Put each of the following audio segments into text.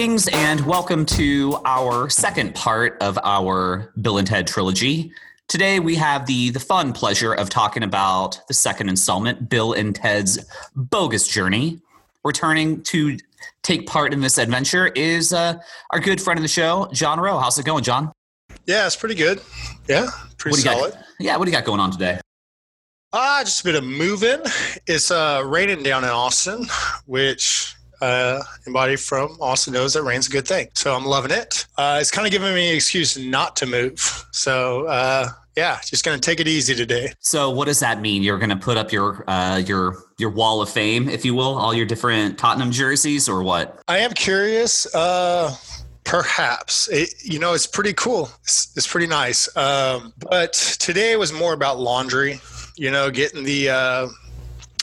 Greetings and welcome to our second part of our Bill and Ted trilogy. Today we have the the fun pleasure of talking about the second installment, Bill and Ted's Bogus Journey. Returning to take part in this adventure is uh, our good friend of the show, John Rowe. How's it going, John? Yeah, it's pretty good. Yeah, pretty What do you solid. got? Yeah, what do you got going on today? Ah, just a bit of moving. It's uh, raining down in Austin, which uh, anybody from Austin knows that rain's a good thing. So I'm loving it. Uh, it's kind of giving me an excuse not to move. So uh, yeah, just gonna take it easy today. So, what does that mean? You're going to put up your uh, your your wall of fame, if you will, all your different Tottenham jerseys, or what? I am curious. Uh, perhaps it, you know it's pretty cool. It's, it's pretty nice. Um, but today was more about laundry. You know, getting the uh,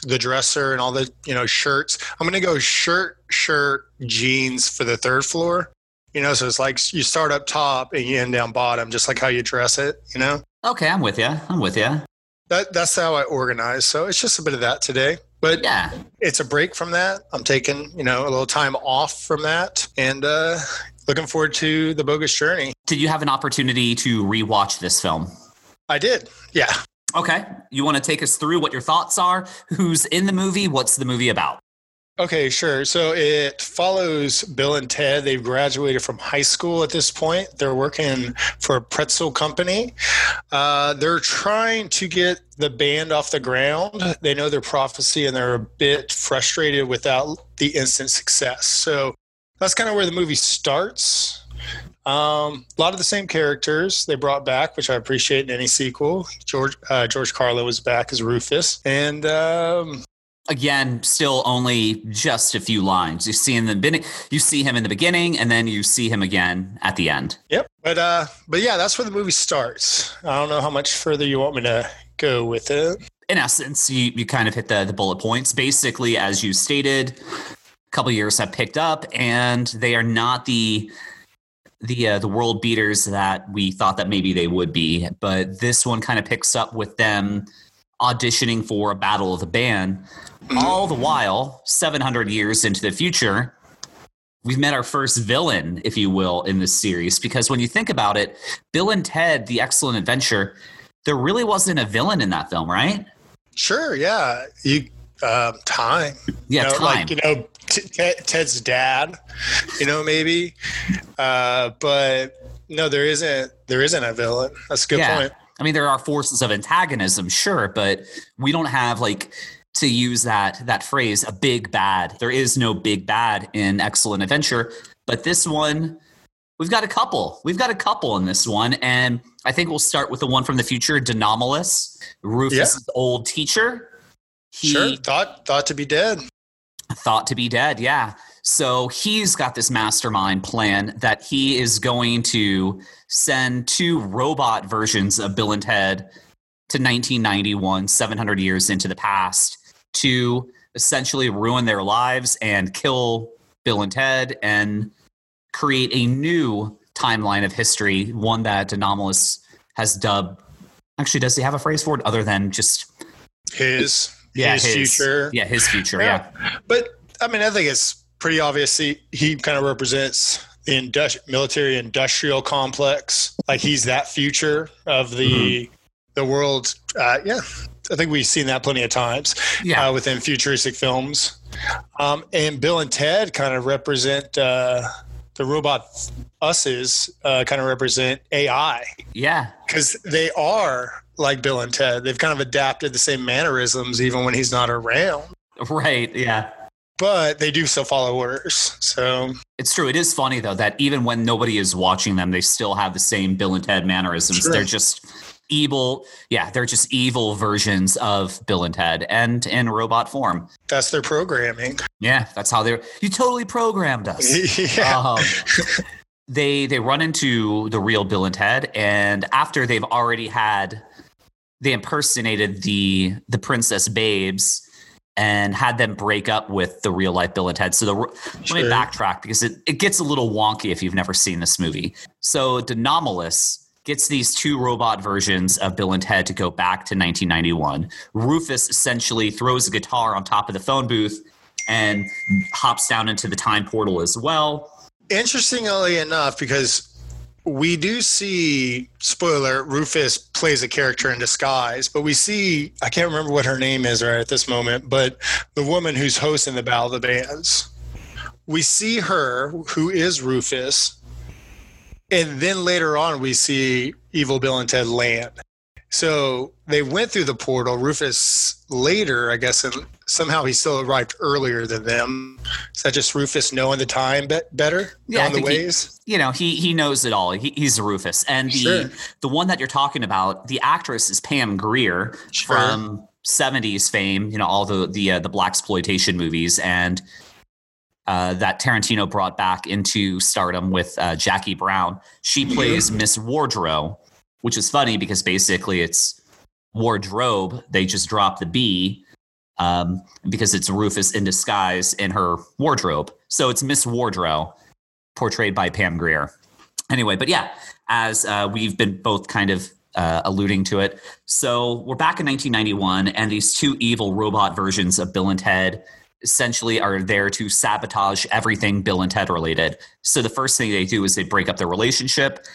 the dresser and all the you know shirts. I'm gonna go shirt, shirt, jeans for the third floor. You know, so it's like you start up top and you end down bottom, just like how you dress it. You know, Okay, I'm with you. I'm with you. that that's how I organize. So it's just a bit of that today. But Yeah. it's a break from that. I'm taking, you know, a little time off from that and uh, looking forward to the bogus journey. Did you have an opportunity to rewatch this film? I did. Yeah. Okay. You want to take us through what your thoughts are? Who's in the movie? What's the movie about? Okay, sure. So it follows Bill and Ted. They've graduated from high school at this point. They're working for a pretzel company. Uh, they're trying to get the band off the ground. They know their prophecy and they're a bit frustrated without the instant success. So that's kind of where the movie starts. Um, a lot of the same characters they brought back, which I appreciate in any sequel. George uh, George Carlin was back as Rufus, and um, Again, still only just a few lines. You see in the you see him in the beginning, and then you see him again at the end. Yep. But uh but yeah, that's where the movie starts. I don't know how much further you want me to go with it. In essence, you, you kind of hit the, the bullet points. Basically, as you stated, a couple years have picked up, and they are not the the uh, the world beaters that we thought that maybe they would be. But this one kind of picks up with them auditioning for a battle of the band. All the while, 700 years into the future, we've met our first villain, if you will, in this series. Because when you think about it, Bill and Ted, The Excellent Adventure, there really wasn't a villain in that film, right? Sure, yeah. You um time. Yeah, you know, time. like you know T- Ted- Ted's dad, you know maybe. Uh but no there isn't there isn't a villain. That's a good Yeah. point. I mean, there are forces of antagonism, sure, but we don't have like to use that that phrase, a big bad. There is no big bad in Excellent Adventure, but this one, we've got a couple. We've got a couple in this one, and I think we'll start with the one from the future, De Nomolos, Rufus's old teacher. He sure. Thought thought to be dead. thought to be dead. Yeah. So he's got this mastermind plan that he is going to send two robot versions of Bill and Ted to 1991, 700 years into the past, to essentially ruin their lives and kill Bill and Ted and create a new timeline of history, one that Anomalous has dubbed. Actually, does he have a phrase for it other than just His yeah, his, future. Yeah, his future. Yeah. yeah. But I mean, I think it's pretty obviously he, kind of represents the industri- military industrial complex. Like he's that future of the the world. Uh, yeah, I think we've seen that plenty of times Yeah. uh, within futuristic films. Um, and Bill and Ted kind of represent uh, the robot us's uh, kind of represent AI yeah. because they are like Bill and Ted. They've kind of adapted the same mannerisms even when he's not around Right. Yeah. But they do still follow orders. So It's true. It is funny though that even when nobody is watching them, they still have the same Bill and Ted mannerisms. Sure. They're just evil. Yeah, they're just evil versions of Bill and Ted and in robot form. that's their programming. Yeah, that's how they're. You totally programmed us. yeah. Um, they they run into the real Bill and Ted, and after they've already had, they impersonated the the Princess Babes and had them break up with the real life Bill and Ted. So the let me backtrack because it, it gets a little wonky if you've never seen this movie. So De Nomolos gets these two robot versions of Bill and Ted to go back to 1991. Rufus essentially throws a guitar on top of the phone booth and hops down into the time portal as well. interestingly enough, because we do see spoiler rufus plays a character in disguise but we see i can't remember what her name is right at this moment but the woman who's hosting the battle of the bands. We see her who is rufus and then later on we see evil bill and ted land so they went through the portal. Rufus later, I guess, and somehow he still arrived earlier than them. Is that just Rufus knowing the time be- better, Yeah, knowing the think he- ways? You know, he he knows it all. He, he's a Rufus, and the Sure. the one that you're talking about, the actress is Pam Grier Sure. from '70s fame. You know, all the the uh, the black exploitation movies, and uh, that Tarantino brought back into stardom with uh, Jackie Brown. She plays Miss Wardrow, which is funny because basically it's wardrobe. They just drop the B um, because it's Rufus in disguise in her wardrobe. So it's Miss Wardrow, portrayed by Pam Grier. Anyway, but yeah, as uh, we've been both kind of uh, alluding to it. So we're back in 1991, and these two evil robot versions of Bill and Ted essentially are there to sabotage everything Bill and Ted related. So the first thing they do is they break up their relationship.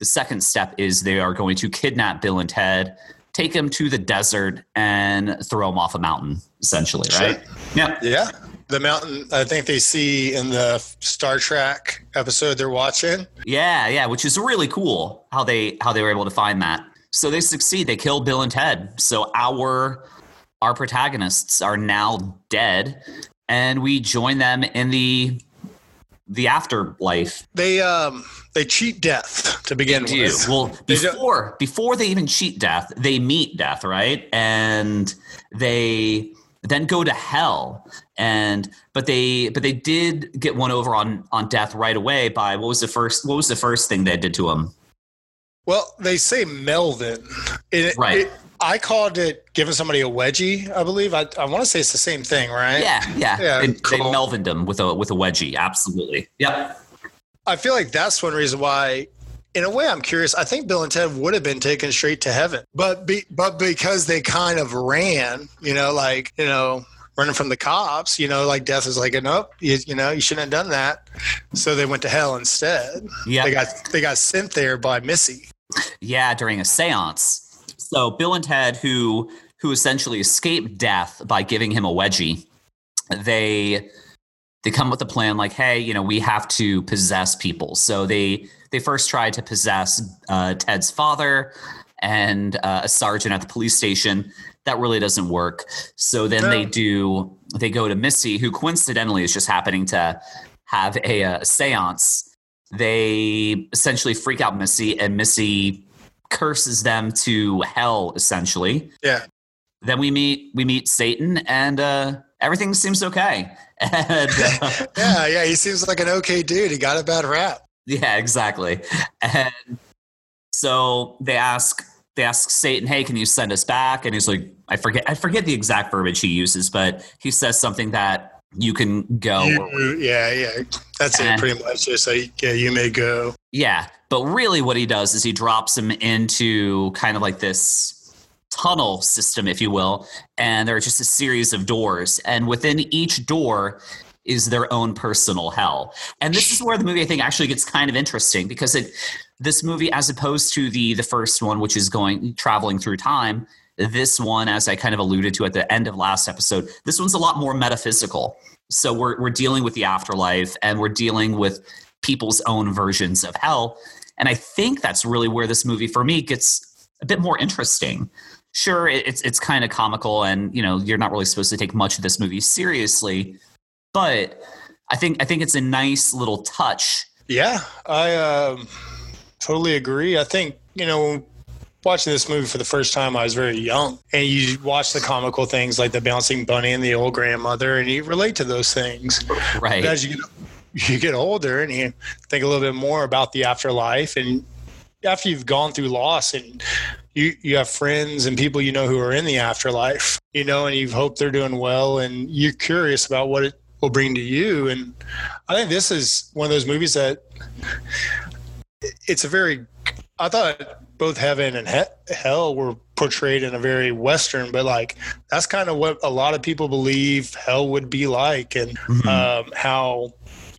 The second step is they are going to kidnap Bill and Ted, take him to the desert, and throw him off a mountain, essentially, right? Yeah. Yeah. The mountain, I think they see in the Star Trek episode they're watching. Yeah, yeah, which is really cool how they how they were able to find that. So they succeed. They kill Bill and Ted. So our our protagonists are now dead, and we join them in the the afterlife. They um they cheat death to begin Do. with. Well, They don't- before before they even cheat death, they meet death, right? And they then go to hell. And but they but they did get one over on on death right away by what was the first what was the first thing they did to him? Well, they say Melvin. It, Right. it- I called it giving somebody a wedgie. I believe. I, I want to say it's the same thing, right? Yeah, yeah. Yeah, they, they. Melvined him with a with a wedgie. Absolutely. Yep. I feel like that's one reason why. In a way, I'm curious. I think Bill and Ted would have been taken straight to heaven, but be, but because they kind of ran, you know, like you know, running from the cops, you know, like death is like, nope, you, you know, you shouldn't have done that. So they went to hell instead. Yeah. They got they got sent there by Missy. Yeah, during a séance. So Bill and Ted, who who essentially escaped death by giving him a wedgie, they they come with a plan like, hey, you know, we have to possess people. So they they first try to possess uh, Ted's father and uh, a sergeant at the police station. That really doesn't work. So then they do they go to Missy, who coincidentally is just happening to have a, uh séance. They essentially freak out Missy, and Missy curses them to hell essentially Yeah. then we meet we meet satan and uh everything seems okay and uh, Yeah, yeah. He seems like an okay dude. He got a bad rap. yeah exactly and so they ask they ask satan hey can you send us back and he's like i forget i forget the exact verbiage he uses but he says something that you can go You- yeah, yeah. That's Eh. it, pretty much. Just like, yeah, you may go. Yeah, but really what he does is he drops him into kind of like this tunnel system, if you will, and there are just a series of doors, and within each door is their own personal hell. And this is where the movie I think actually gets kind of interesting because it this movie as opposed to the the first one which is going traveling through time, this one as I kind of alluded to at the end of last episode, this one's a lot more metaphysical. So we're we're dealing with the afterlife and we're dealing with people's own versions of hell. And I think that's really where this movie for me gets a bit more interesting. Sure, it's it's kind of comical, and you know you're not really supposed to take much of this movie seriously, but I think I think it's a nice little touch. Yeah, I um, totally agree. I think, you know, watching this movie for the first time, I was very young. And you watch the comical things like the bouncing bunny and the old grandmother, and you relate to those things. Right. But as you get, you get older and you think a little bit more about the afterlife, and after you've gone through loss and you, you have friends and people you know who are in the afterlife, you know, and you hope they're doing well, and you're curious about what it will bring to you. And I think this is one of those movies that it's a very i thought both heaven and he- hell were portrayed in a very western but like that's kind of what a lot of people believe hell would be like and Mhm. um, how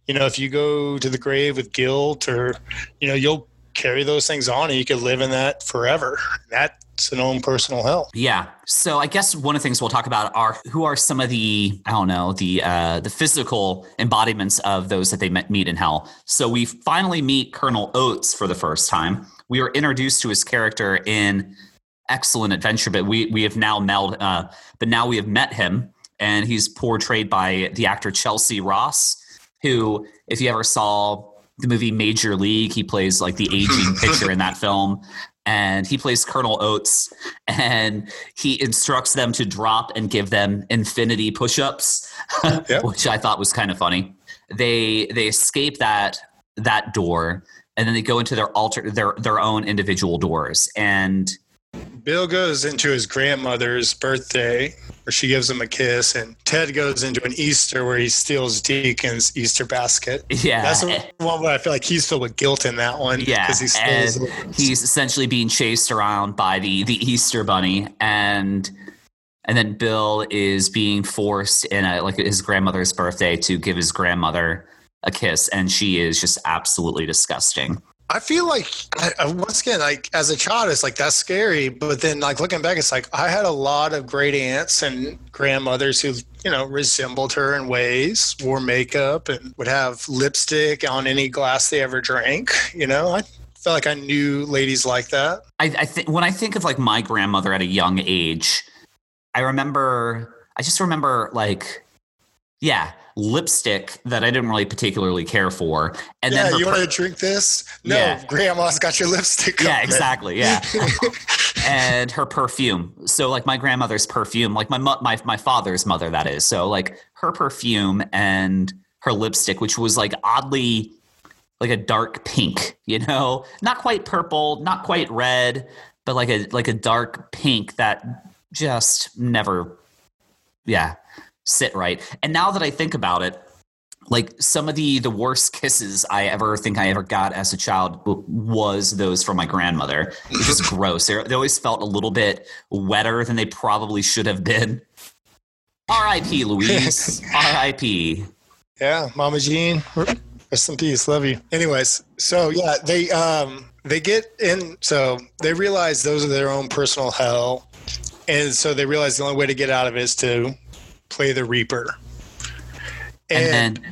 you know, if you go to the grave with guilt or, you know, you'll carry those things on and you could live in that forever. That's an own personal hell. Yeah. So I guess one of the things we'll talk about are who are some of the I don't know the uh, the physical embodiments of those that they meet in hell. So we finally meet Colonel Oates for the first time. We are introduced to his character in Excellent Adventure, but we we have now met uh, but now we have met him, and he's portrayed by the actor Chelcie Ross, who if you ever saw the movie Major League. He plays like the aging pitcher in that film. And he plays Colonel Oates and he instructs them to drop and give them infinity push ups, yep. which I thought was kind of funny. They they escape that that door and then they go into their alter their their own individual doors. And Bill goes into his grandmother's birthday where she gives him a kiss, and Ted goes into an Easter where he steals Deacon's Easter basket. Yeah, that's the one where I feel like he's filled with guilt in that one. Yeah, because he steals. He's essentially being chased around by the the Easter bunny, and and then Bill is being forced in a like his grandmother's birthday to give his grandmother a kiss, and she is just absolutely disgusting. I feel like once again, like as a child, it's like that's scary. But then, like looking back, it's like I had a lot of great aunts and grandmothers who, you know, resembled her in ways, wore makeup, and would have lipstick on any glass they ever drank. You know, I felt like I knew ladies like that. I, I think when I think of like my grandmother at a young age, I remember. I just remember like, yeah, lipstick that I didn't really particularly care for. And yeah, then you per- want to drink this? No, yeah. grandma's got your lipstick. Yeah, exactly. Yeah. and her perfume. So like my grandmother's perfume, like my my my father's mother that is. So like her perfume and her lipstick which was like oddly like a dark pink, you know? Not quite purple, not quite red, but like a like a dark pink that just never yeah sit right. And now that I think about it, like some of the the worst kisses I ever think I ever got as a child was those from my grandmother. It's just gross. They're, they always felt a little bit wetter than they probably should have been. R.I.P. Louise. R.I.P. Yeah, Mama Jean. Rest in peace. Love you. Anyways, so yeah, they um they get in. So they realize those are their own personal hell, and so they realize the only way to get out of it is to play the Reaper. And, and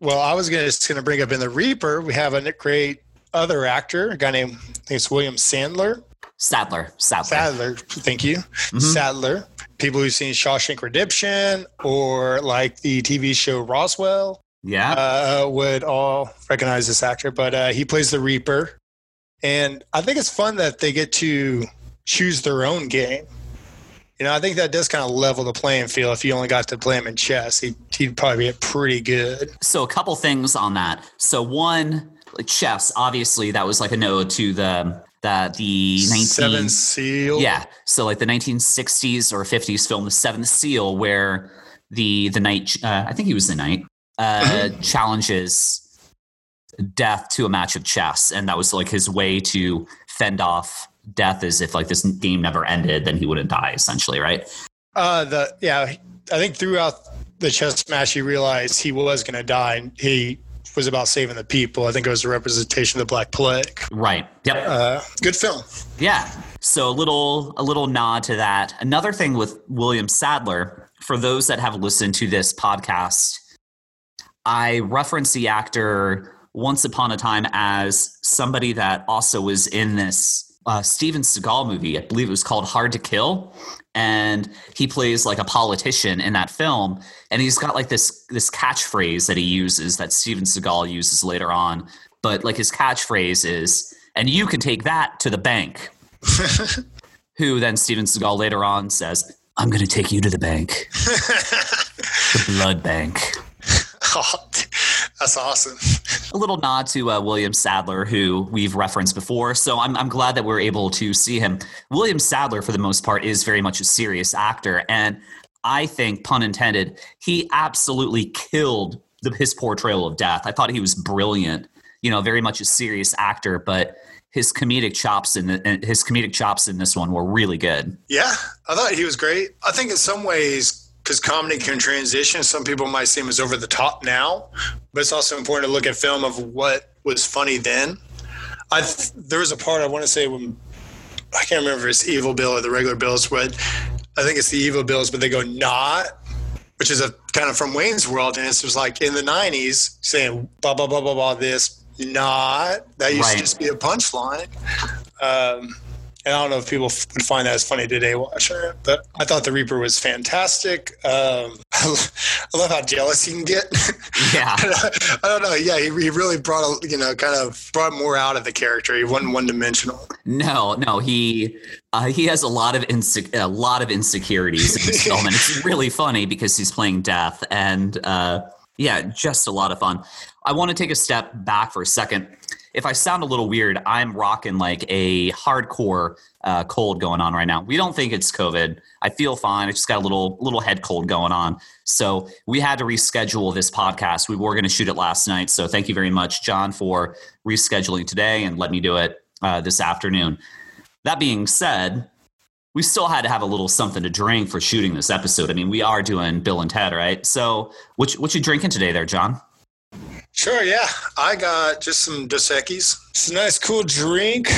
well, I was gonna, just going to bring up in the Reaper, we have a great other actor, a guy named I think it's William Sandler. Sadler. Sadler. Sadler. Thank you. Mm-hmm. Sadler. People who've seen Shawshank Redemption or like the TV show Roswell. Yeah. Uh, would all recognize this actor, but uh, he plays the Reaper. And I think it's fun that they get to choose their own game. You know, I think that does kind of level the playing field. If you only got to play him in chess, he'd, he'd probably be pretty good. So, a couple things on that. So, one, like chess, obviously, that was like a nod to the the the 19 Seventh Seal. Yeah. So, like the 1960s or 50s film, The Seventh Seal, where the the knight, uh, I think he was the knight, uh, mm-hmm. challenges death to a match of chess, and that was like his way to fend off death is if like this game never ended, then he wouldn't die essentially, right? Uh, the yeah, I think throughout the chess match, he realized he was going to die. And he was about saving the people. I think it was a representation of the Black Plague. Right. Yep. Uh, good film. Yeah. So a little a little nod to that. Another thing with William Sadler, for those that have listened to this podcast, I reference the actor once upon a time as somebody that also was in this uh, Steven Seagal movie. I believe it was called Hard to Kill, and he plays like a politician in that film. And he's got like this this catchphrase that he uses that Steven Seagal uses later on. But like his catchphrase is, "And you can take that to the bank." Who then Steven Seagal later on says, "I'm going to take you to the bank, the blood bank." Oh, that's awesome. A little nod to uh, William Sadler, who we've referenced before. So I'm, I'm glad that we're able to see him. William Sadler, for the most part, is very much a serious actor. And I think, pun intended, he absolutely killed the, his portrayal of death. I thought he was brilliant. You know, very much a serious actor, but his comedic chops in the, his comedic chops in this one were really good. Yeah, I thought he was great. I think in some ways because comedy can transition. Some people might seem as over the top now, but it's also important to look at film of what was funny then. I there was a part I want to say when I can't remember if it's Evil Bill or the regular Bills, but I think it's the Evil Bills, but they go not, which is a kind of from Wayne's World, and it's just like in the '90s saying blah blah blah blah blah this not that used Right. to just be a punchline. Um, and I don't know if people would find that as funny today watching it, but I thought the Reaper was fantastic. Um, I love how jealous he can get. Yeah. I don't know. Yeah, he, he really brought a, you know kind of brought more out of the character. He wasn't one dimensional. No, no, he uh, he has a lot of inse- a lot of insecurities in this film, and it's really funny because he's playing death, and uh, yeah, just a lot of fun. I want to take a step back for a second. If I sound a little weird, I'm rocking like a hardcore uh, cold going on right now. We don't think it's COVID. I feel fine. I just got a little little head cold going on. So we had to reschedule this podcast. We were going to shoot it last night. So thank you very much, John, for rescheduling today and let me do it uh, this afternoon. That being said, we still had to have a little something to drink for shooting this episode. I mean, we are doing Bill and Ted, right? So, what what you drinking today, there, John? Sure, yeah. I got just some Dos Equis. It's a nice, cool drink.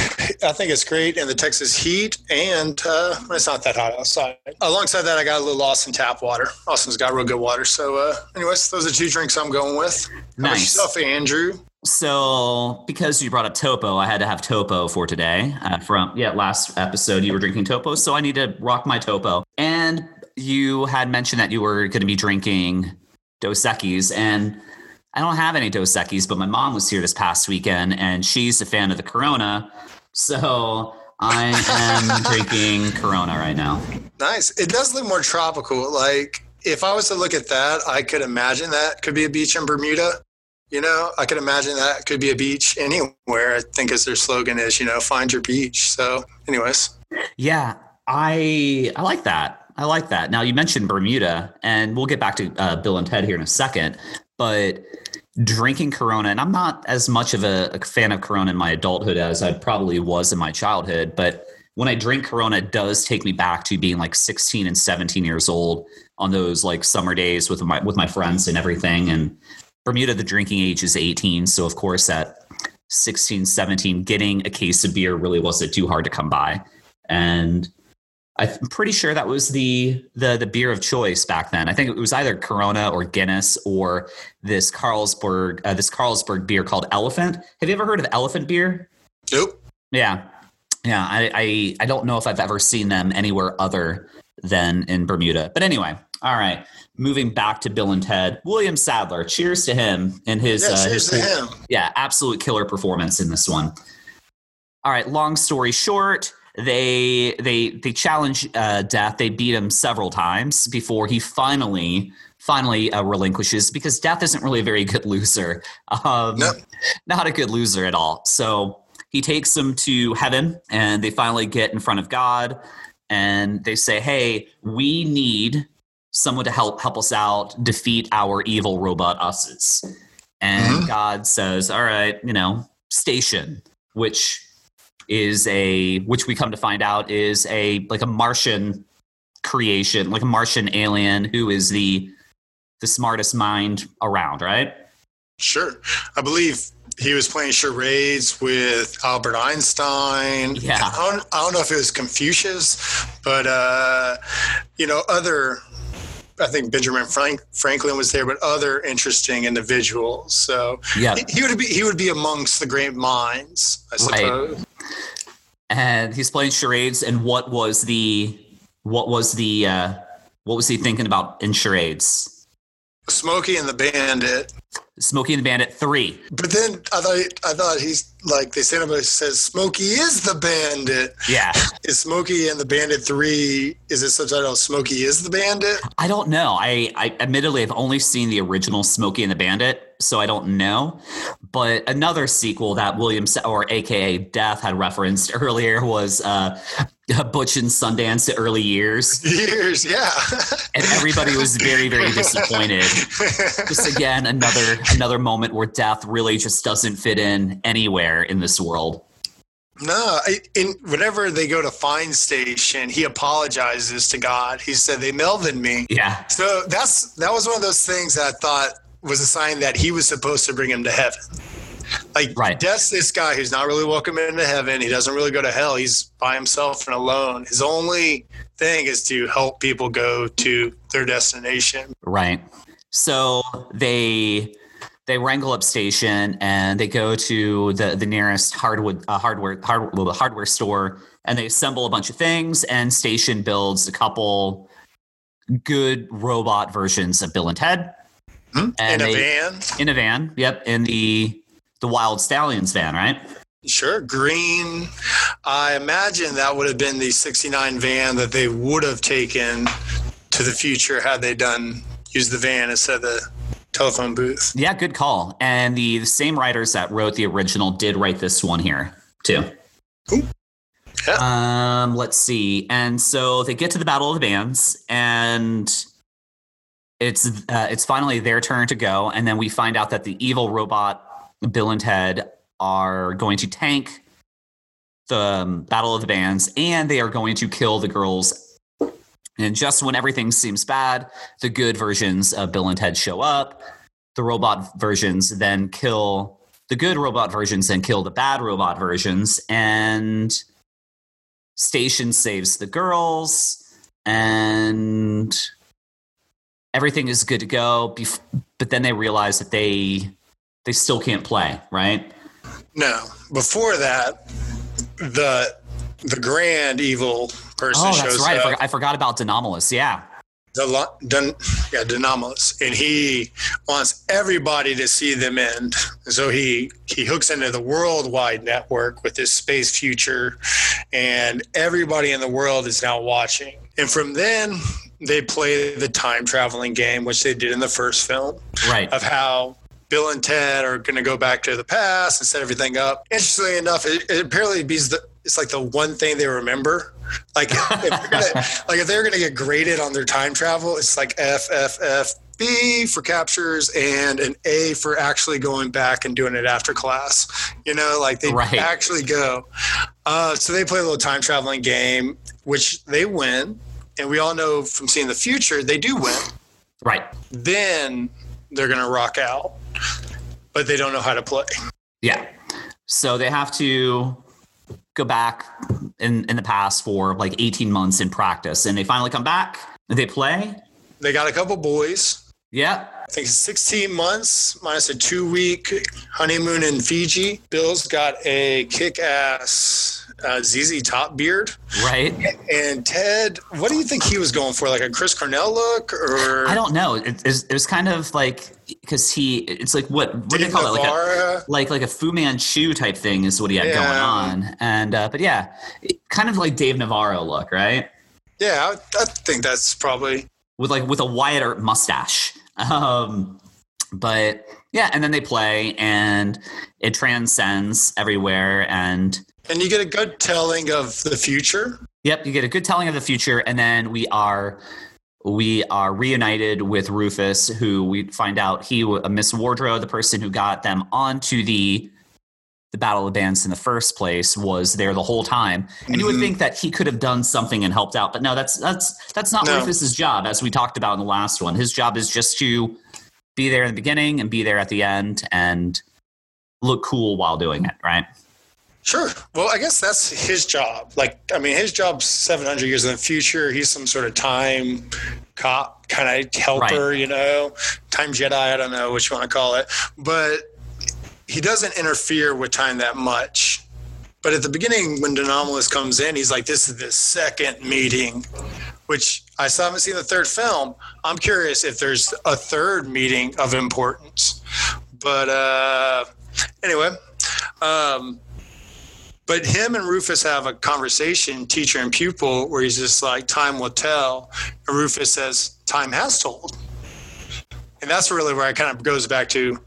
I think it's great in the Texas heat, and uh, it's not that hot outside. Alongside that, I got a little Austin tap water. Austin's got real good water. So, uh, anyways, those are two drinks I'm going with. Nice. yourself, Andrew? So, because you brought up Topo, I had to have Topo for today. Uh, from yeah, last episode you were drinking Topo, so I need to rock my Topo. And you had mentioned that you were going to be drinking Dos Equis, and I don't have any Dos Equis, but my mom was here this past weekend, and she's a fan of the Corona, so I am drinking Corona right now. Nice. It does look more tropical. Like, if I was to look at that, I could imagine that could be a beach in Bermuda. You know, I could imagine that could be a beach anywhere. I think as their slogan is, you know, find your beach. So, anyways. Yeah, I I like that. I like that. Now you mentioned Bermuda, and we'll get back to uh, Bill and Ted here in a second. But drinking Corona, and I'm not as much of a, a fan of Corona in my adulthood as I probably was in my childhood. But when I drink Corona, it does take me back to being like 16 and 17 years old on those like summer days with my with my friends and everything. And Bermuda, the drinking age is 18, so of course at 16, 17, getting a case of beer really wasn't too hard to come by. And I'm pretty sure that was the the the beer of choice back then. I think it was either Corona or Guinness or this Carlsberg uh, this Carlsberg beer called Elephant. Have you ever heard of Elephant beer? Nope. Yeah, yeah. I I, I don't know if I've ever seen them anywhere other than in Bermuda. But anyway, all right. Moving back to Bill and Ted, William Sadler. Cheers to him and his Yeah, uh, cheers his to him. yeah, absolute killer performance in this one. All right, long story short, they they they challenge uh, Death. They beat him several times before he finally finally uh, relinquishes because Death isn't really a very good loser. Um, No. Not a good loser at all. So he takes them to heaven, and they finally get in front of God, and they say, "Hey, we need." Someone to help help us out, defeat our evil robot us's. And Mhm. God says, "All right, you know, station," which is a which we come to find out is a like a Martian creation, like a Martian alien who is the the smartest mind around, right? Sure. I believe he was playing charades with Albert Einstein. Yeah. I don't, I don't know if it was Confucius, but, uh, you know, other, I think Benjamin Frank, Franklin was there, but other interesting individuals. So Yeah. he, would be, he would be amongst the great minds, I Right. suppose. And he's playing charades. And what was the what was the uh, what was he thinking about in charades? Smokey and the Bandit. Smokey and the Bandit three. But then I thought, I thought he's like, they stand up and says, Smokey is the bandit. Yeah. Is Smokey and the Bandit 3, is it subtitled Smokey is the Bandit? I don't know. I, I admittedly have only seen the original Smokey and the Bandit, so I don't know. But another sequel that William Sa- or AKA Death had referenced earlier was uh, Butch and Sundance early years, Years, yeah. and everybody was very very disappointed. Just again another another moment where Death really just doesn't fit in anywhere in this world. No, in whenever they go to Fine station, he apologizes to God. He said they melded me. Yeah. So that's that was one of those things that I thought was a sign that he was supposed to bring him to heaven. Like right. Death's this guy who's not really welcome into heaven. He doesn't really go to hell. He's by himself and alone. His only thing is to help people go to their destination. Right. So they they wrangle up station and they go to the the nearest hardwood uh, hardware hardware hardware store and they assemble a bunch of things and station builds a couple good robot versions of Bill and Ted. Hmm? And in a they- van. In a van. Yep, in the the Wild Stallions van, right? Sure, green. I imagine that would have been the 69 van that they would have taken to the future had they done use the van instead of the telephone booth. Yeah, good call. And the, the same writers that wrote the original did write this one here too. Cool. Um, let's see. And so they get to the Battle of the Bands, and it's uh, it's finally their turn to go. And then we find out that the evil robot Bill and Ted are going to tank the um, Battle of the Bands, and they are going to kill the girls. And just when everything seems bad, the good versions of Bill and Ted show up. The robot versions then kill the good robot versions, then kill the bad robot versions, and Station saves the girls, and everything is good to go. Bef- But then they realize that they they still can't play, right? No, before that, the the grand evil person shows up. Oh, that's right. I forgot, I forgot about De Nomolos. Yeah. The dun, yeah, De Nomolos, and he wants everybody to see them end. So he he hooks into the worldwide network with this space future, and everybody in the world is now watching. And from then, they play the time traveling game, which they did in the first film Right. of how Bill and Ted are going to go back to the past and set everything up. Interestingly enough, it, it apparently is the it's like the one thing they remember. Like if they're gonna, like if they're going to get graded on their time travel, it's like F F F B for captures and an A for actually going back and doing it after class. You know, like they Right. actually go. Uh, so they play a little time traveling game, which they win. And we all know from seeing the future, they do win Right. then they're going to rock out, but they don't know how to play. Yeah. So they have to go back in, in the past for like 18 months in practice. And they finally come back. They play. They got a couple boys. Yeah. I think 16 months minus a two week honeymoon in Fiji. Bill's got a kick ass uh, ZZ Top beard. Right. And Ted, what do you think he was going for? Like a Chris Cornell look or I don't know. It, it, was, kind of like because he, it's like what, what do they Dave call it? Like a, like like a Fu Manchu type thing is what he had Yeah. going on. And uh, but yeah, kind of like Dave Navarro look, right? yeah, I, I think that's probably With like with a wider mustache. Um, but yeah, and then they play, and it transcends everywhere. And and you get a good telling of the future. yep, you get a good telling of the future, and then we are. We are reunited with Rufus, who we find out he, uh, Miss Wardrow, the person who got them onto the the Battle of Bands in the first place was there the whole time. And you would Mhm. think that he could have done something and helped out, but no, that's that's that's not No. Rufus's job, as we talked about in the last one. His job is just to be there in the beginning and be there at the end and look cool while doing it, right? Sure. Well, I guess that's his job. Like, I mean, his job's 700 years in the future. He's some sort of time cop, kind of helper, you know, time Jedi. I don't know what you want to call it. But he doesn't interfere with time that much. But at the beginning, when De Nomolos comes in, he's like, this is the second meeting, which I still haven't seen the third film. I'm curious if there's a third meeting of importance. But uh, anyway, um, but him and Rufus have a conversation, teacher and pupil, where he's just like, time will tell. And Rufus says, time has told. And that's really where it kind of goes back to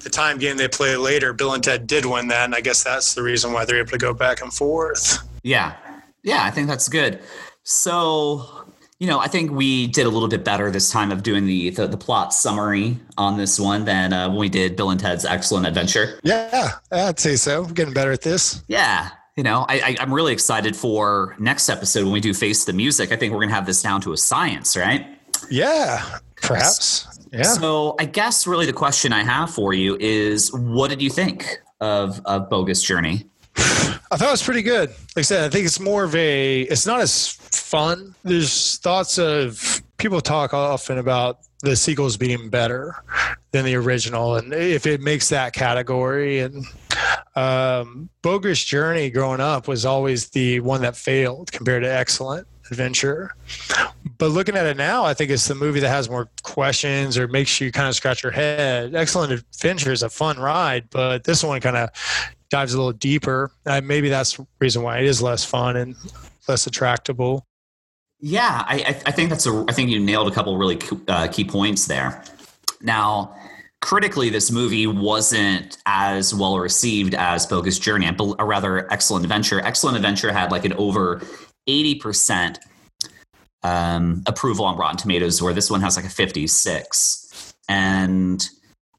the time game they play later. Bill and Ted did win that. And I guess that's the reason why they're able to go back and forth. Yeah. Yeah, I think that's good. So, you know, I think we did a little bit better this time of doing the the, the plot summary on this one than uh, when we did Bill and Ted's Excellent Adventure. Yeah, I'd say so. We're getting better at this. Yeah. you know, I, I, I'm really excited for next episode when we do face the music. I think we're gonna have this down to a science, right? Yeah, perhaps. Yeah. So I guess really the question I have for you is, what did you think of of Bogus Journey? I thought it was pretty good. Like I said, I think it's more of a. It's not as fun. There's thoughts of people talk often about the sequels being better than the original, and if it makes that category, and um, Bogus Journey growing up was always the one that failed compared to Excellent Adventure. But looking at it now, I think it's the movie that has more questions or makes you kind of scratch your head. Excellent Adventure is a fun ride, but this one kind of dives a little deeper. Uh, maybe that's the reason why it is less fun and less attractable. Yeah, I, I think that's a. I think you nailed a couple really uh, key points there. Now, critically, this movie wasn't as well received as Bogus Journey, but a rather, Excellent Adventure. Excellent Adventure had like an over eighty percent um, approval on Rotten Tomatoes, where this one has like a fifty-six, and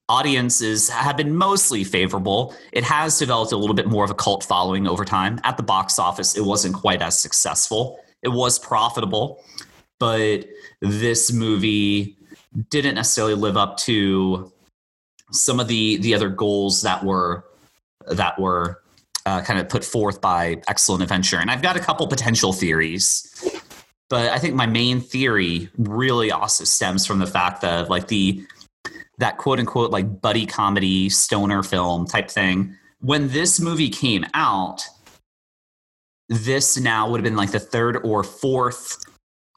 audiences have been mostly favorable. It has developed a little bit more of a cult following over time. At the box office, it wasn't quite as successful. It was profitable, but this movie didn't necessarily live up to some of the the other goals that were that were uh, kind of put forth by Excellent Adventure. And I've got a couple potential theories. But I think my main theory really also stems from the fact that like the that quote unquote like buddy comedy stoner film type thing. When this movie came out, this now would have been like the third or fourth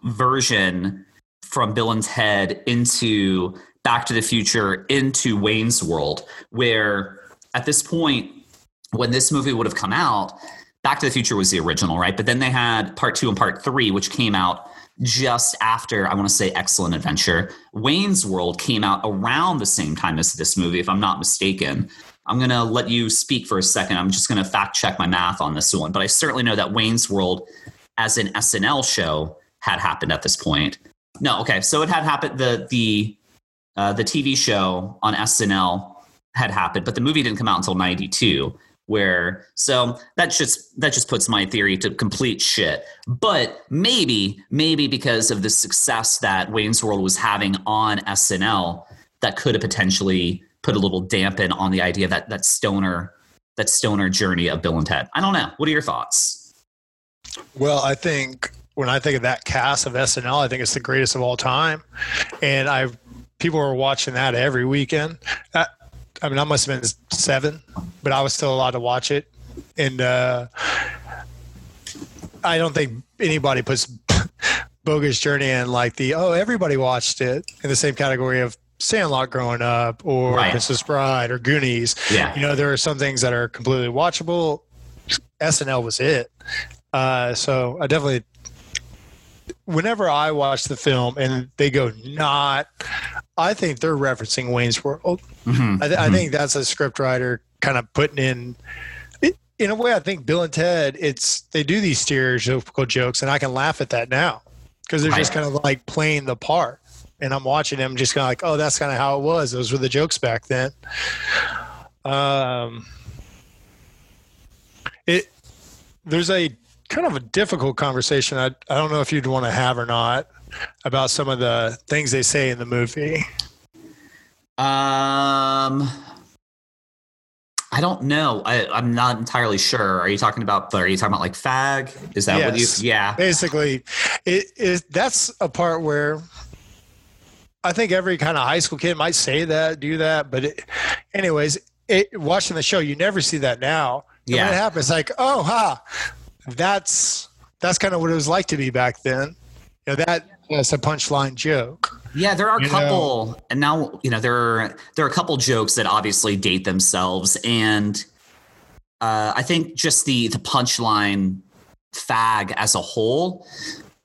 version from Bill and Ted into Back to the Future into Wayne's World, where at this point, when this movie would have come out, Back to the Future was the original, right? But then they had part two and part three, which came out just after I want to say Excellent Adventure. Wayne's World came out around the same time as this movie, if I'm not mistaken. I'm going to let you speak for a second. I'm just going to fact check my math on this one, but I certainly know that Wayne's World as an SNL show had happened at this point. No, okay, so it had happened. The the uh, the TV show on SNL had happened, but the movie didn't come out until '92 where so that just that just puts my theory to complete shit. But maybe maybe because of the success that wayne's world was having on snl that could have potentially put a little dampen on the idea that that stoner that stoner journey of bill and ted. I don't know. What are your thoughts? Well i think when i think of that cast of snl i think it's the greatest of all time. And i people are watching that every weekend. Uh, I mean, I must have been seven, but I was still allowed to watch it. And uh, I don't think anybody puts Bogus Journey in like the, oh, everybody watched it in the same category of Sandlot growing up or right. Princess Bride or Goonies. Yeah. You know, there are some things that are completely watchable. SNL was it. Uh, so I definitely whenever I watch the film and they go not, I think they're referencing Wayne's World. Mm-hmm. I, th- mm-hmm. I, think that's a scriptwriter kind of putting in. In a way, I think Bill and Ted, it's they do these stereotypical jokes, and I can laugh at that now because they're just kind of like playing the part. And I'm watching them, just kind of like, oh, that's kind of how it was. Those were the jokes back then. Um, it there's a kind of a difficult conversation. I, I don't know if you'd want to have or not about some of the things they say in the movie. Um, I don't know. I, I'm not entirely sure. Are you talking about? Are you talking about like fag? Is that yes. what you? Yeah. Basically, it is. That's a part where I think every kind of high school kid might say that, do that. But it, anyways, it, watching the show, you never see that now. yeah. When it happens, like, oh, ha, that's that's kind of what it was like to be back then. You know, that that's a punchline joke. Yeah, there are a couple, know? and now you know there are there are a couple jokes that obviously date themselves, and uh, I think just the the punchline fag as a whole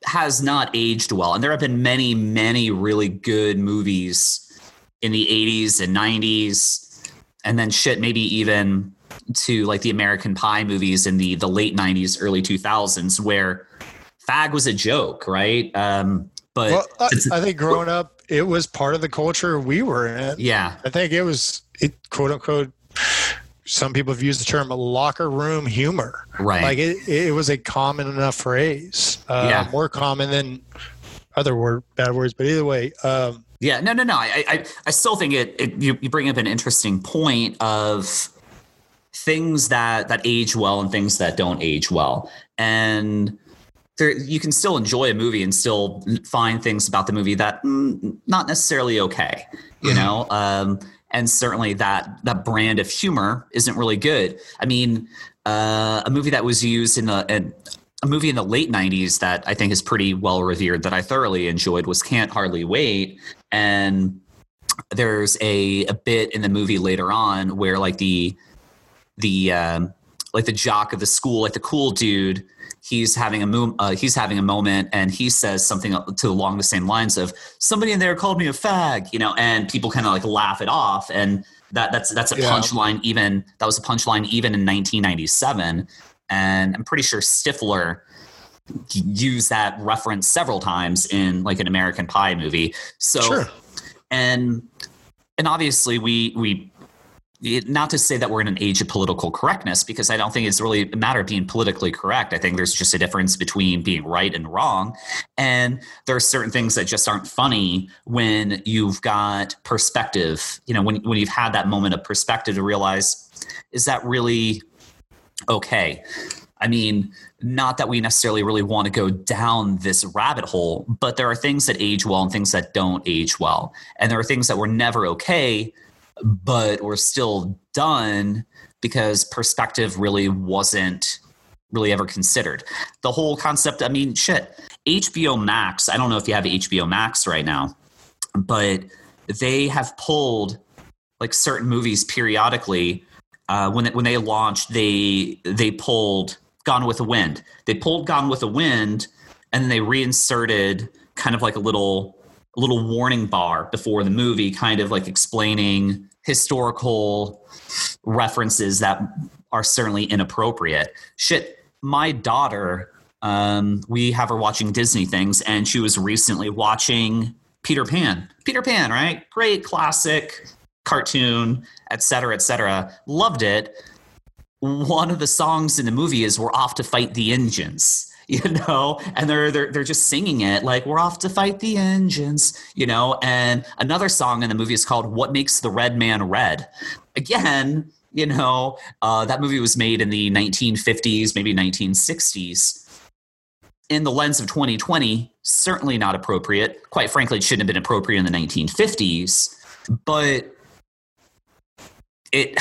has not aged well, and there have been many many really good movies in the 80s and 90s, and then shit maybe even to like the American Pie movies in the the late '90s, early 2000s, where fag was a joke, right? Um, but well, I, I, think growing up, it was part of the culture we were in. Yeah, I think it was it quote unquote some people have used the term locker room humor. Right. Like it, it was a common enough phrase. Uh, Yeah. More common than other word bad words, but either way, um, Yeah, no, no, no. I, I, I still think it. it you, you bring up an interesting point of things that that age well and things that don't age well, and there you can still enjoy a movie and still find things about the movie that mm, not necessarily okay, you know. Um, and certainly that that brand of humor isn't really good. I mean, uh, a movie that was used in the in a movie in the late 90s that I think is pretty well revered that I thoroughly enjoyed was Can't Hardly Wait. And there's a, a bit in the movie later on where like the the um, like the jock of the school, like the cool dude, he's having a mo- uh, he's having a moment and he says something to along the same lines of somebody in there called me a fag, you know, and people kind of like laugh it off and that that's that's a Yeah. punchline even that was a punchline even in 1997 and I'm pretty sure Stifler used that reference several times in like an American Pie movie. So Sure. and and obviously we we not to say that we're in an age of political correctness because I don't think it's really a matter of being politically correct. I think there's just a difference between being right and wrong. And there are certain things that just aren't funny when you've got perspective, you know, when when you've had that moment of perspective to realize is that really okay? I mean, not that we necessarily really want to go down this rabbit hole, but there are things that age well and things that don't age well. And there are things that were never okay, but were still done because perspective really wasn't really ever considered. The whole concept, I mean, shit, HBO Max, I don't know if you have HBO Max right now, but they have pulled like certain movies periodically uh, when when they launched, they they pulled Gone with the Wind. They pulled Gone with the Wind, and then they reinserted kind of like a little a little warning bar before the movie, kind of like explaining historical references that are certainly inappropriate. Shit, my daughter, um, we have her watching Disney things, and she was recently watching Peter Pan. Peter Pan, right? Great classic cartoon, et cetera, et cetera. Loved it. One of the songs in the movie is "We're off to fight the engines." You know, and they're they're they're just singing it like we're off to fight the engines. You know, and another song in the movie is called "What Makes the Red Man Red." Again, you know, uh, that movie was made in the 1950s, maybe 1960s. In the lens of 2020, certainly not appropriate. Quite frankly, it shouldn't have been appropriate in the 1950s. But it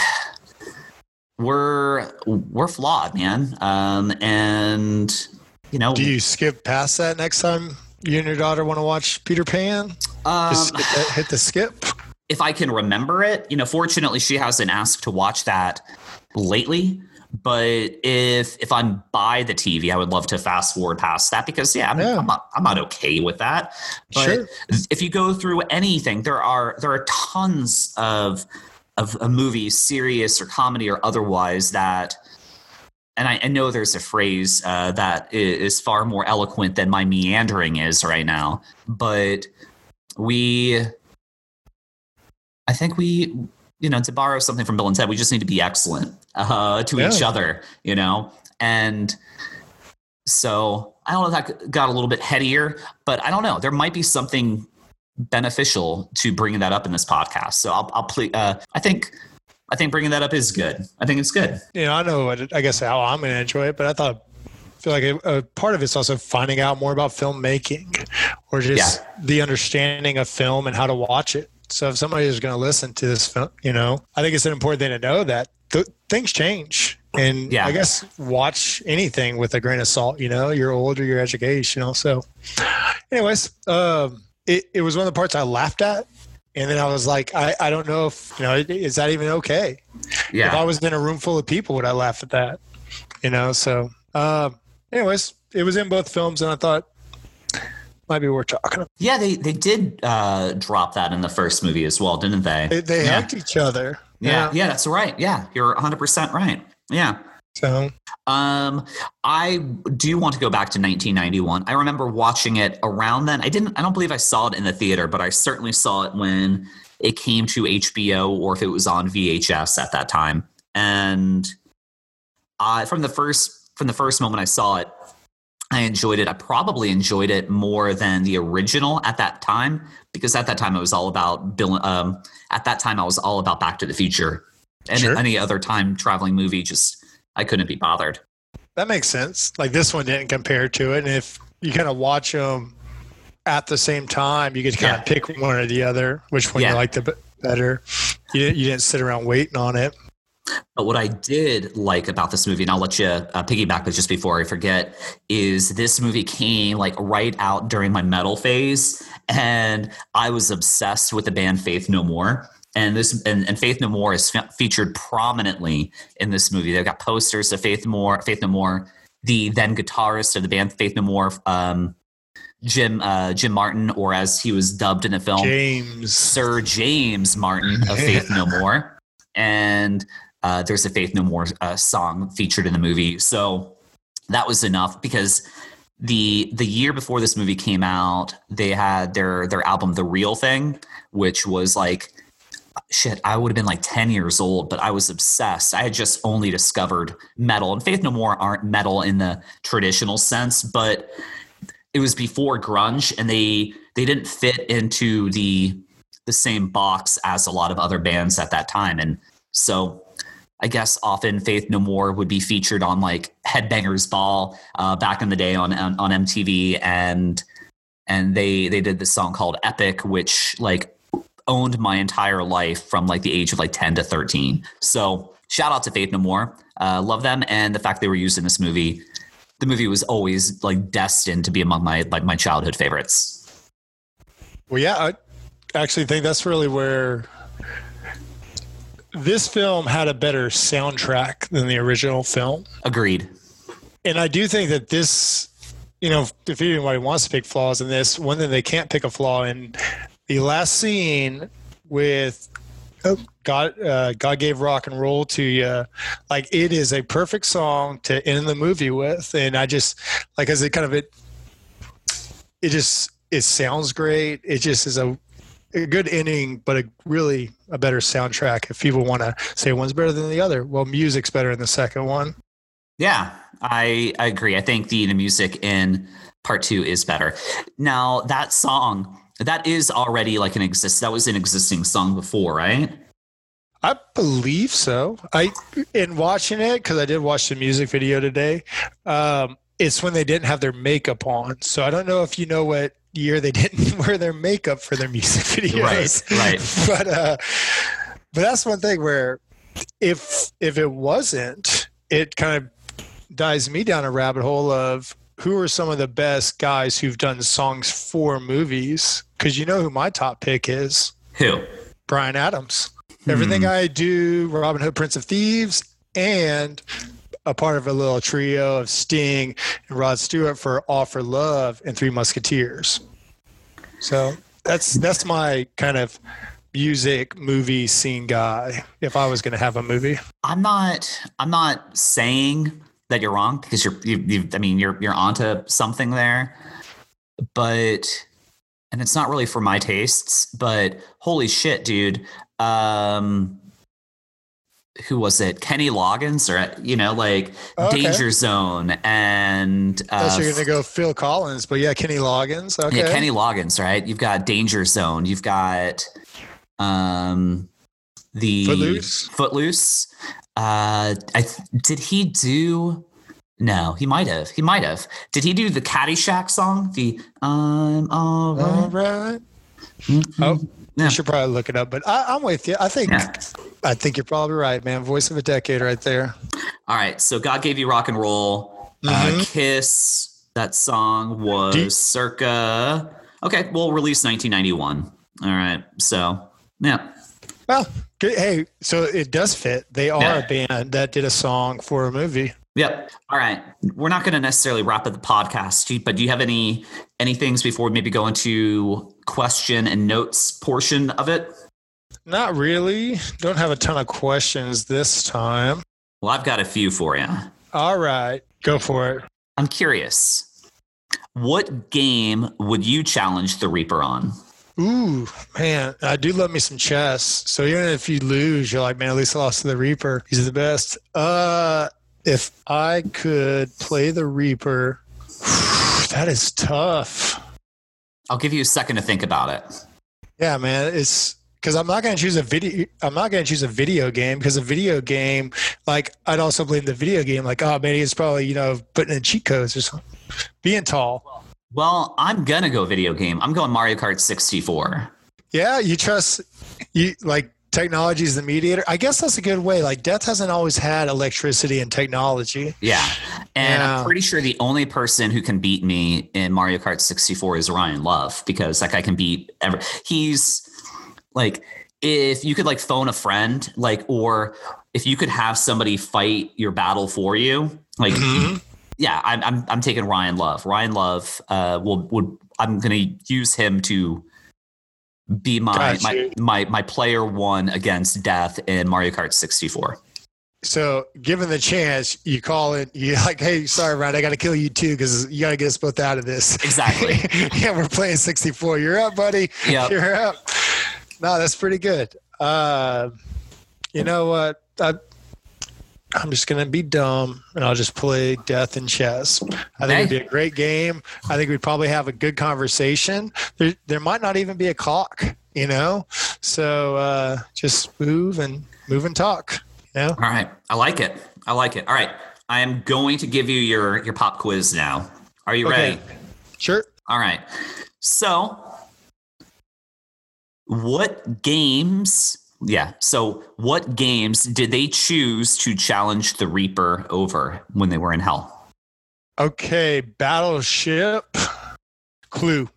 we're we're flawed, man. Um, and you know, Do you skip past that next time you and your daughter want to watch Peter Pan? um, Just hit, the, hit the skip. if I can remember it, you know, fortunately she hasn't asked to watch that lately. But if if I'm by the TV, I would love to fast forward past that because yeah, I'm, Yeah. I'm not I'm not okay with that. But Sure. if you go through anything, there are there are tons of of a movies, serious or comedy or otherwise, that and I, I know there's a phrase uh, that is far more eloquent than my meandering is right now, but we I think we, you know, to borrow something from Bill and Ted, we just need to be excellent uh, to each other, you know? And so I don't know if that got a little bit headier, but I don't know. There might be something beneficial to bringing that up in this podcast. So I'll, I'll play, uh, I think, I think bringing that up is good. I think it's good. You know, I know. what I guess how I'm going to enjoy it, but I thought. I feel like a, a part of it's also finding out more about filmmaking, or just the understanding of film and how to watch it. So if somebody is going to listen to this film, you know, I think it's an important thing to know that th- things change, and Yeah. I guess watch anything with a grain of salt. You know, your older, your educational. So, anyways, um, it it was one of the parts I laughed at, and then I was like, I I don't know if you know is that even okay? Yeah. If I was in a room full of people, would I laugh at that? You know. So, um, anyways, it was in both films, and I thought might be worth talking. About. Yeah. They, they did uh, drop that in the first movie as well, didn't they? They, they yeah. each other. yeah. Yeah. That's right. Yeah. You're 100% right. Yeah. So Um, I do want to go back to 1991. I remember watching it around then. I didn't. I don't believe I saw it in the theater, but I certainly saw it when it came to HBO or if it was on VHS at that time. and I from the first from the first moment I saw it, I enjoyed it. I probably enjoyed it more than the original at that time because at that time it was all about Bill. Um, at that time I was all about Back to the Future, and Sure. any other time traveling movie just I couldn't be bothered. That makes sense. Like this one didn't compare to it, and if you kind of watch them at the same time, you get to kind Yeah. of pick one or the other, which one Yeah. you like the better. You didn't, you didn't sit around waiting on it. But what I did like about this movie, and I'll let you uh, piggyback, but just before I forget, is this movie came like right out during my metal phase, and I was obsessed with the band Faith No More. And this and, and Faith No More is fe- featured prominently in this movie. They've got posters of Faith No More, Faith No More, the then guitarist of the band Faith No More, um, Jim uh, Jim Martin, or as he was dubbed in the film, James. Sir James Martin of Faith No More, and uh, there's a Faith No More uh, song featured in the movie. So that was enough because the the year before this movie came out, they had their their album The Real Thing, which was like shit. I would have been like ten years old, but I was obsessed. I had just only discovered metal, and Faith No More aren't metal in the traditional sense, but it was before grunge and they they didn't fit into the the same box as a lot of other bands at that time and so i guess often faith no more would be featured on like headbangers ball uh, back in the day on, on on mtv and and they they did this song called epic which like owned my entire life from like the age of like 10 to 13 so shout out to faith no more uh, love them and the fact they were used in this movie the movie was always like destined to be among my like my childhood favorites. Well, yeah, I actually think that's really where this film had a better soundtrack than the original film. Agreed. And I do think that this, you know, if anybody wants to pick flaws in this, one thing they can't pick a flaw in the last scene with oh, God, uh, God gave rock and roll to you. Like it is a perfect song to end the movie with, and I just like as it kind of it, it just it sounds great. It just is a, a good ending, but a really a better soundtrack. If people want to say one's better than the other, well, music's better in the second one. Yeah, I, I agree. I think the the music in part two is better. Now that song that is already like an exist that was an existing song before, right? I believe so. I in watching it because I did watch the music video today. Um, it's when they didn't have their makeup on, so I don't know if you know what year they didn't wear their makeup for their music videos. Right, right. But uh, but that's one thing where if if it wasn't, it kind of dives me down a rabbit hole of who are some of the best guys who've done songs for movies. Because you know who my top pick is. Who? Bryan Adams. Hmm. Everything I do, Robin Hood, Prince of Thieves, and a part of a little trio of Sting and Rod Stewart for All for Love and Three Musketeers. So that's that's my kind of music movie scene guy. If I was going to have a movie, I'm not. I'm not saying that you're wrong because you're. You, you, I mean, you're you're onto something there, but and it's not really for my tastes. But holy shit, dude! Um, who was it? Kenny Loggins, or you know, like Okay. Danger Zone, and I thought uh, you were going to go Phil Collins, but yeah, Kenny Loggins. Okay, yeah, Kenny Loggins, right? You've got Danger Zone. You've got um the Footloose? Footloose. Uh, I did he do? No, he might have. He might have. Did he do the Caddyshack song? The I'm all All right. right. Mhm. Oh, Yeah. You should probably look it up, but I, I'm with you. I think Yeah. I think you're probably right, man. Voice of a decade, right there. All right. So God gave you rock and roll. Uh, Mhm. Kiss. That song was Do- circa. Okay, well, released 1991. All right. So yeah. Well, hey, so it does fit. They are Yeah. a band that did a song for a movie. Yep. All right. We're not going to necessarily wrap up the podcast, but do you have any any things before we maybe go into question and notes portion of it? Not really. Don't have a ton of questions this time. Well, I've got a few for you. All right, go for it. I'm curious. What game would you challenge the Reaper on? Ooh, man, I do love me some chess. So even if you lose, you're like, man, at least I lost to the Reaper. He's the best. Uh, if I could play the Reaper, that is tough. I'll give you a second to think about it. Yeah, man, it's because I'm not going to choose a video. I'm not going to choose a video game because a video game, like I'd also blame the video game, like oh maybe it's probably you know putting in cheat codes or something. Being tall. Well, I'm gonna go video game. I'm going Mario Kart 64. Yeah, you trust you like technology is the mediator. I guess that's a good way. Like death hasn't always had electricity and technology. Yeah. And Yeah. I'm pretty sure the only person who can beat me in Mario Kart 64 is Ryan Love because that guy can beat ever. He's like, if you could like phone a friend, like, or if you could have somebody fight your battle for you, like, Mhm. yeah, I'm, I'm, I'm taking Ryan Love. Ryan Love, uh, will, would, I'm going to use him to be my, my, my, my player one against death in Mario Kart 64. So, given the chance, you call it. You're like, hey, sorry, Ryan, I got to kill you too because you got to get us both out of this. Exactly. yeah, we're playing 64. You're up, buddy. Yep. You're up. No, that's pretty good. Uh, you know what? I, I'm just gonna be dumb and I'll just play death and chess. I think it'd be a great game. I think we'd probably have a good conversation. There, there might not even be a clock, you know. So uh, just move and move and talk. You know. All right. I like it. I like it. All right. I am going to give you your your pop quiz now. Are you ready? Okay. Sure. All right. So, what games? Yeah. So, what games did they choose to challenge the Reaper over when they were in hell? Okay, Battleship, Clue,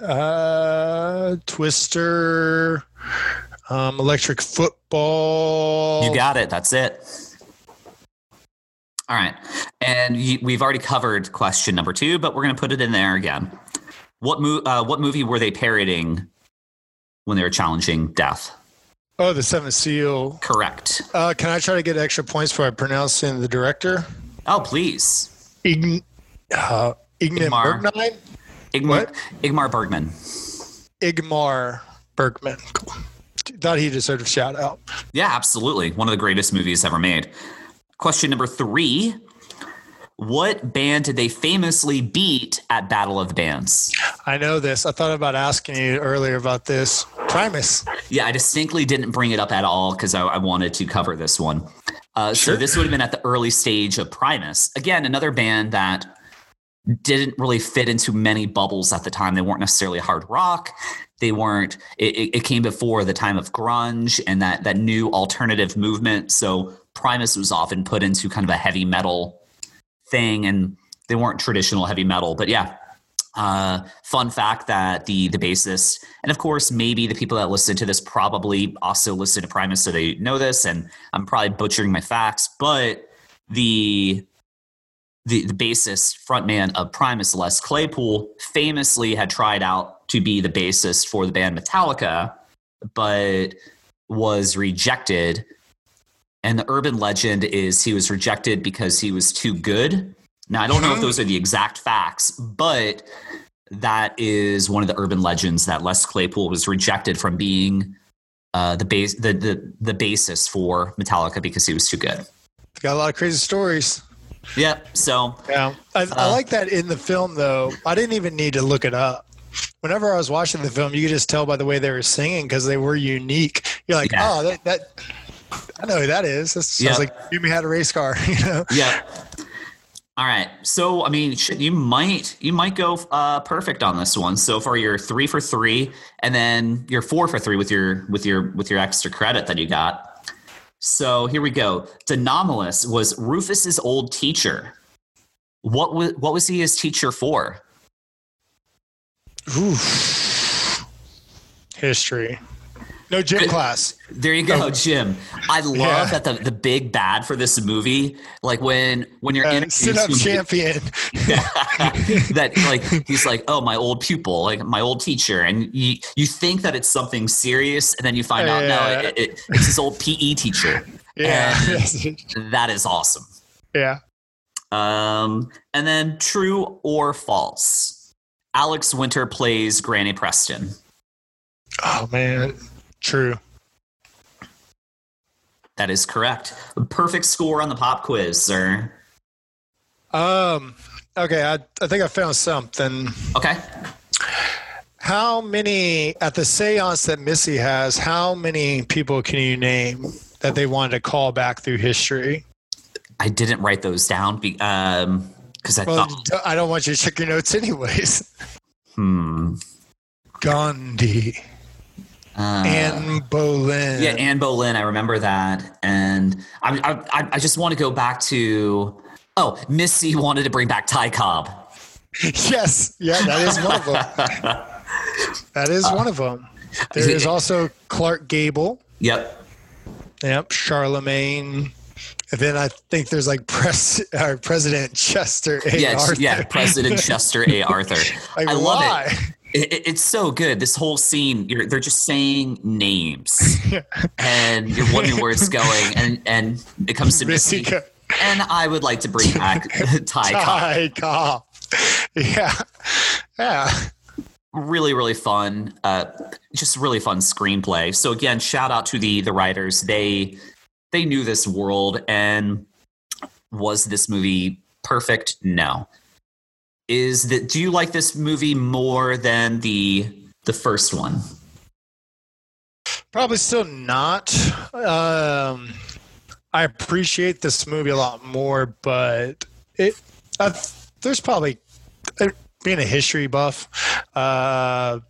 uh, Twister, um, Electric Football. You got it. That's it. All right. And you, we've already covered question number two, but we're going to put it in there again. What, mo- uh, what movie were they parodying when they were challenging death? Oh, the Seventh Seal. Correct. Uh, can I try to get extra points for pronouncing the director? Oh, please. Ign, uh, Ignan Igmar. Bergman. Igmar, What? Igmar Bergman. Igmar Bergman. Cool. Thought he deserved a shout out. Yeah, absolutely. One of the greatest movies ever made. Question number three What band did they famously beat at Battle of the Bands? I know this. I thought about asking you earlier about this. Primus. Yeah, I distinctly didn't bring it up at all because I, I wanted to cover this one. Uh, Sure. So this would have been at the early stage of Primus. Again, another band that didn't really fit into many bubbles at the time. They weren't necessarily hard rock. They weren't. It, it- it came before the time of grunge and that that new alternative movement. So Primus was often put into kind of a heavy metal thing, and they weren't traditional heavy metal. But yeah, uh, fun fact that the the bassist, and of course, maybe the people that listen to this probably also listen to Primus, so they know this. And I'm probably butchering my facts, but the the, the bassist frontman of Primus, Les Claypool, famously had tried out to be the bassist for the band Metallica, but was rejected. And the urban legend is he was rejected because he was too good. Now, I don't know if those are the exact facts, but that is one of the urban legends that Les Claypool was rejected from being uh, the base the, the the bassist for Metallica because he was too good. Got a lot of crazy stories. Yep. So Yeah, I, I Uh, like that in the film though. I didn't even need to look it up. Whenever I was watching the film, you could just tell by the way they were singing because they were unique. You're like, Yeah. oh, that, that I know who that is. That sounds Yeah. like you had a race car. You know, yeah. All right. So I mean, shit, you might you might go uh, perfect on this one. So far, you're three for three, and then you're four for three with your with your with your extra credit that you got. So here we go. De Nomolos was Rufus's old teacher. What was what was he his teacher for? Oof. history. No gym class. There you go, Jim. I love Yeah. that the, the big bad for this movie, like when when you're Uh, introduced sit up champion. that like he's like oh my old pupil like my old teacher. And you you think that it's something serious and then you find out no it, it, it's his old pe teacher. Yeah, And that is awesome. Yeah. um and then true or false? Alex winter plays granny preston. Oh man, true. That is correct. Perfect score on the pop quiz, sir. Um. Okay, I I think I found something. Okay. How many at the seance that Missy has? How many people can you name that they wanted to call back through history? I didn't write those down because um, I Well, thought, I don't want you to check your notes anyways. hmm. Gandhi, Uh, Anne Boleyn. yeah, Anne Boleyn. I remember that, and I, I, I just want to go back to. Oh, Missy wanted to bring back Ty Cobb. yes, yeah, that is one of them. that is one of them. There is also Clark Gable. Yep. Yep, Charlemagne. And then I think there's like Pres- uh, President Chester A. Yes, Arthur. yeah, President Chester A. Arthur. Like, I love why? it. It, it. It's so good. This whole scene, you're, they're just saying names, and you're wondering where it's going, and and it comes to Missy, and I would like to bring back. Ty Cobb. Yeah, yeah. Really, really fun. Uh, just really fun screenplay. So again, shout out to the the writers. They they knew this world, and was this movie perfect? No. Is that? Do you like this movie more than the the first one? Probably still not. Um, I appreciate this movie a lot more, but it uh, there's probably being a history buff. Uh,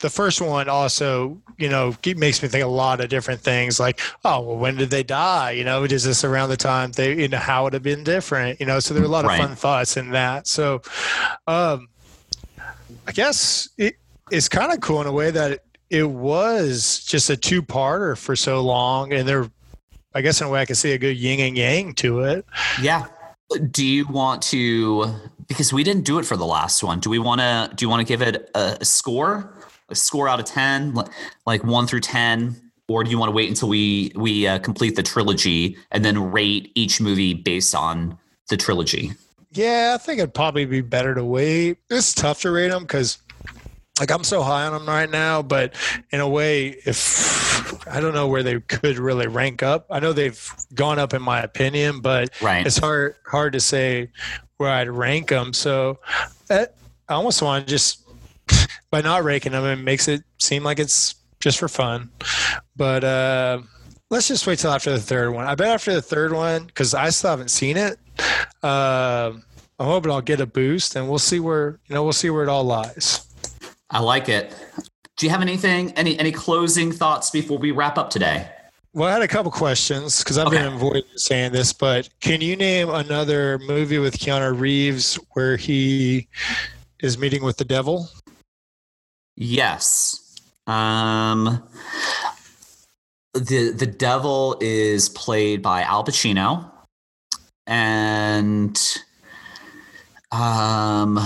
the first one also, you know, makes me think a lot of different things. Like, oh, well, when did they die? You know, is this around the time they, you know, how would have been different? You know, so there are a lot Right. of fun thoughts in that. So, um, I guess it, it's kind of cool in a way that it, it was just a two-parter for so long, and there, I guess in a way I can see a good yin and yang to it. Yeah. Do you want to? Because we didn't do it for the last one. Do we want to? Do you want to give it a score? A score out of ten, like- like one through ten, or do you want to wait until we we uh, complete the trilogy and then rate each movie based on the trilogy? Yeah, I think it'd probably be better to wait. It's tough to rate them because, like, I'm so high on them right now. But in a way, if I don't know where they could really rank up, I know they've gone up in my opinion, but Right. it's hard hard to say where I'd rank them. So uh, I almost want to just by not raking them, it makes it seem like it's just for fun. But uh, let's just wait till after the third one. I bet after the third one, because I still haven't seen it. Uh, I'm hoping I'll get a boost, and we'll see where you know we'll see where it all lies. I like it. Do you have anything? Any any closing thoughts before we wrap up today? Well, I had a couple questions because I've been avoiding saying this, but can you name another movie with Keanu Reeves where he is meeting with the devil? Yes. Um the the devil is played by Al Pacino and um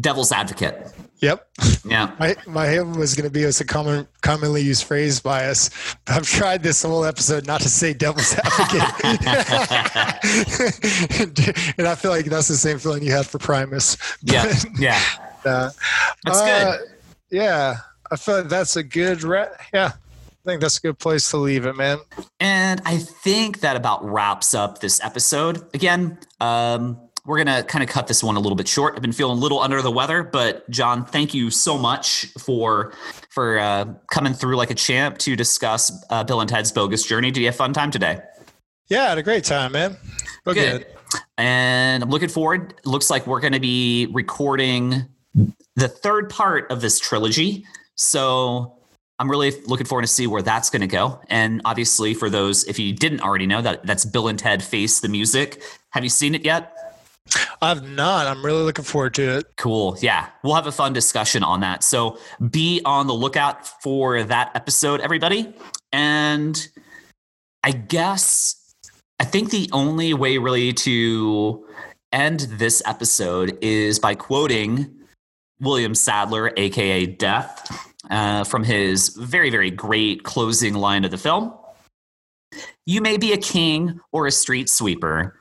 Devil's Advocate. Yep. Yeah. My my hymn was going to be as a common commonly used phrase by us. I've tried this whole episode not to say devil's advocate, and I feel like that's the same feeling you had for Primus. Yeah. Yeah. Uh, That's uh, good. Yeah, I feel like that's a good. Re- yeah, I think that's a good place to leave it, man. And I think that about wraps up this episode. Again, um, we're going to kind of cut this one a little bit short. I've been feeling a little under the weather, but John, thank you so much for for uh, coming through like a champ to discuss uh, Bill and Ted's Bogus Journey. Did you have fun time today? Yeah, I had a great time, man. But Good. And I'm looking forward. Looks like we're going to be recording the third part of this trilogy. So I'm really looking forward to see where that's going to go. And obviously, for those if you didn't already know that that's Bill and Ted Face the Music. Have you seen it yet? I've not. I'm really looking forward to it. Cool. Yeah. We'll have a fun discussion on that. So be on the lookout for that episode, everybody. And I guess I think the only way really to end this episode is by quoting William Sadler, aka Death, uh, from his very, very great closing line of the film. You may be a king or a street sweeper,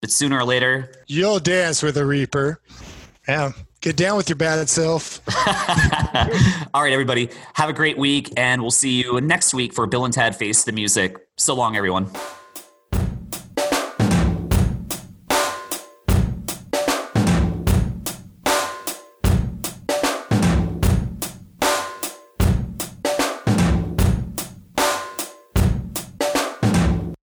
but sooner or later, You'll dance with a reaper. Yeah, Get down with your bad self. All right, everybody. Have a great week, and we'll see you next week for Bill and Ted Face the Music. So long, everyone.